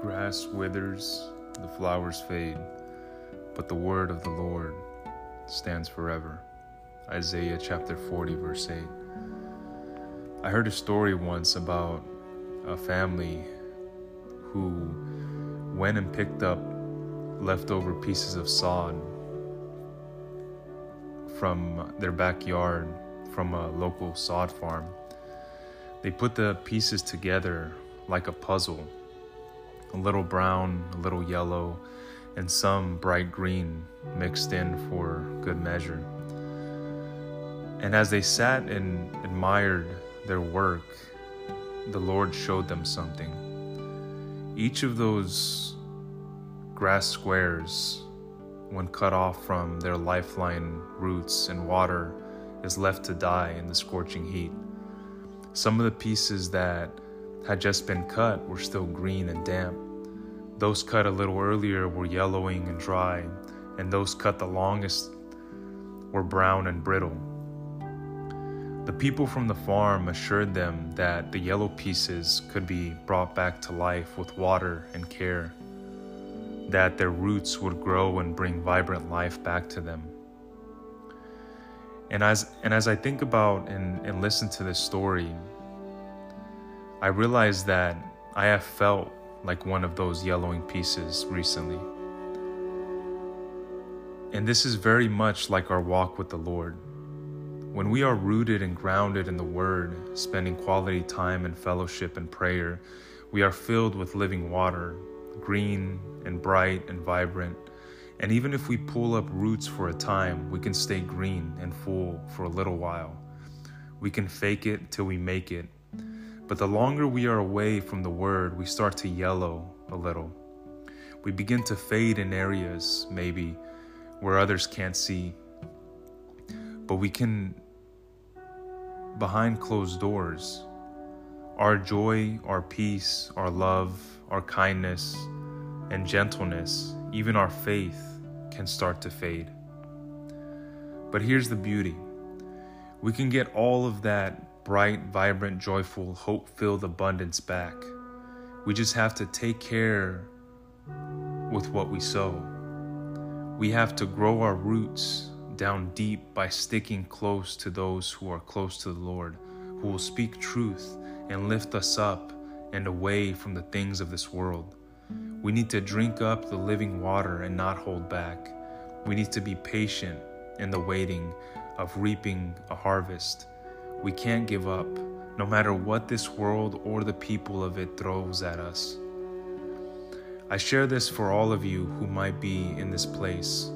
grass withers, the flowers fade, but the word of the Lord stands forever. Isaiah chapter 40, verse 8. I heard a story once about a family who went and picked up leftover pieces of sod from their backyard from a local sod farm. They put the pieces together like a puzzle a little brown, a little yellow, and some bright green mixed in for good measure. And as they sat and admired their work, the Lord showed them something. Each of those grass squares, when cut off from their lifeline roots and water, is left to die in the scorching heat. Some of the pieces that had just been cut were still green and damp. Those cut a little earlier were yellowing and dry, and those cut the longest were brown and brittle. The people from the farm assured them that the yellow pieces could be brought back to life with water and care, that their roots would grow and bring vibrant life back to them. And as, and as I think about and, and listen to this story, I realize that I have felt like one of those yellowing pieces recently. And this is very much like our walk with the Lord. When we are rooted and grounded in the Word, spending quality time in fellowship and prayer, we are filled with living water, green and bright and vibrant. And even if we pull up roots for a time, we can stay green and full for a little while. We can fake it till we make it but the longer we are away from the Word, we start to yellow a little. We begin to fade in areas, maybe, where others can't see. But we can, behind closed doors, our joy, our peace, our love, our kindness, and gentleness, even our faith, can start to fade. But here's the beauty we can get all of that bright, vibrant, joyful, hope filled abundance back. We just have to take care with what we sow. We have to grow our roots down deep by sticking close to those who are close to the Lord, who will speak truth and lift us up and away from the things of this world. We need to drink up the living water and not hold back. We need to be patient in the waiting of reaping a harvest we can't give up, no matter what this world or the people of it throws at us. I share this for all of you who might be in this place.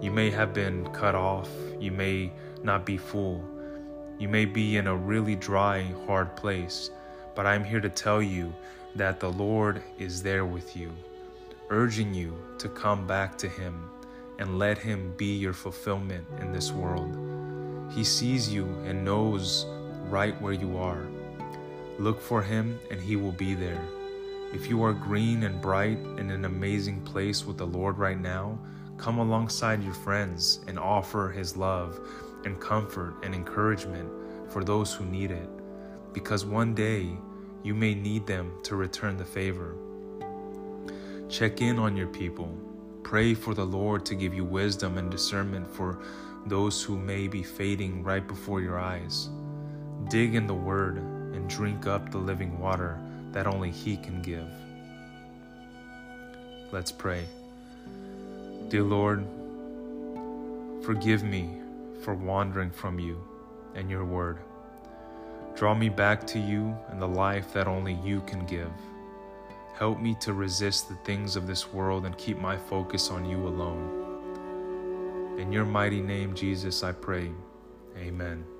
You may have been cut off, you may not be full, you may be in a really dry, hard place, but I'm here to tell you that the Lord is there with you, urging you to come back to Him and let Him be your fulfillment in this world. He sees you and knows right where you are. Look for Him and He will be there. If you are green and bright in an amazing place with the Lord right now, come alongside your friends and offer His love and comfort and encouragement for those who need it, because one day you may need them to return the favor. Check in on your people. Pray for the Lord to give you wisdom and discernment for those who may be fading right before your eyes. Dig in the Word and drink up the living water that only He can give. Let's pray. Dear Lord, forgive me for wandering from you and your Word. Draw me back to you and the life that only you can give. Help me to resist the things of this world and keep my focus on you alone. In your mighty name, Jesus, I pray. Amen.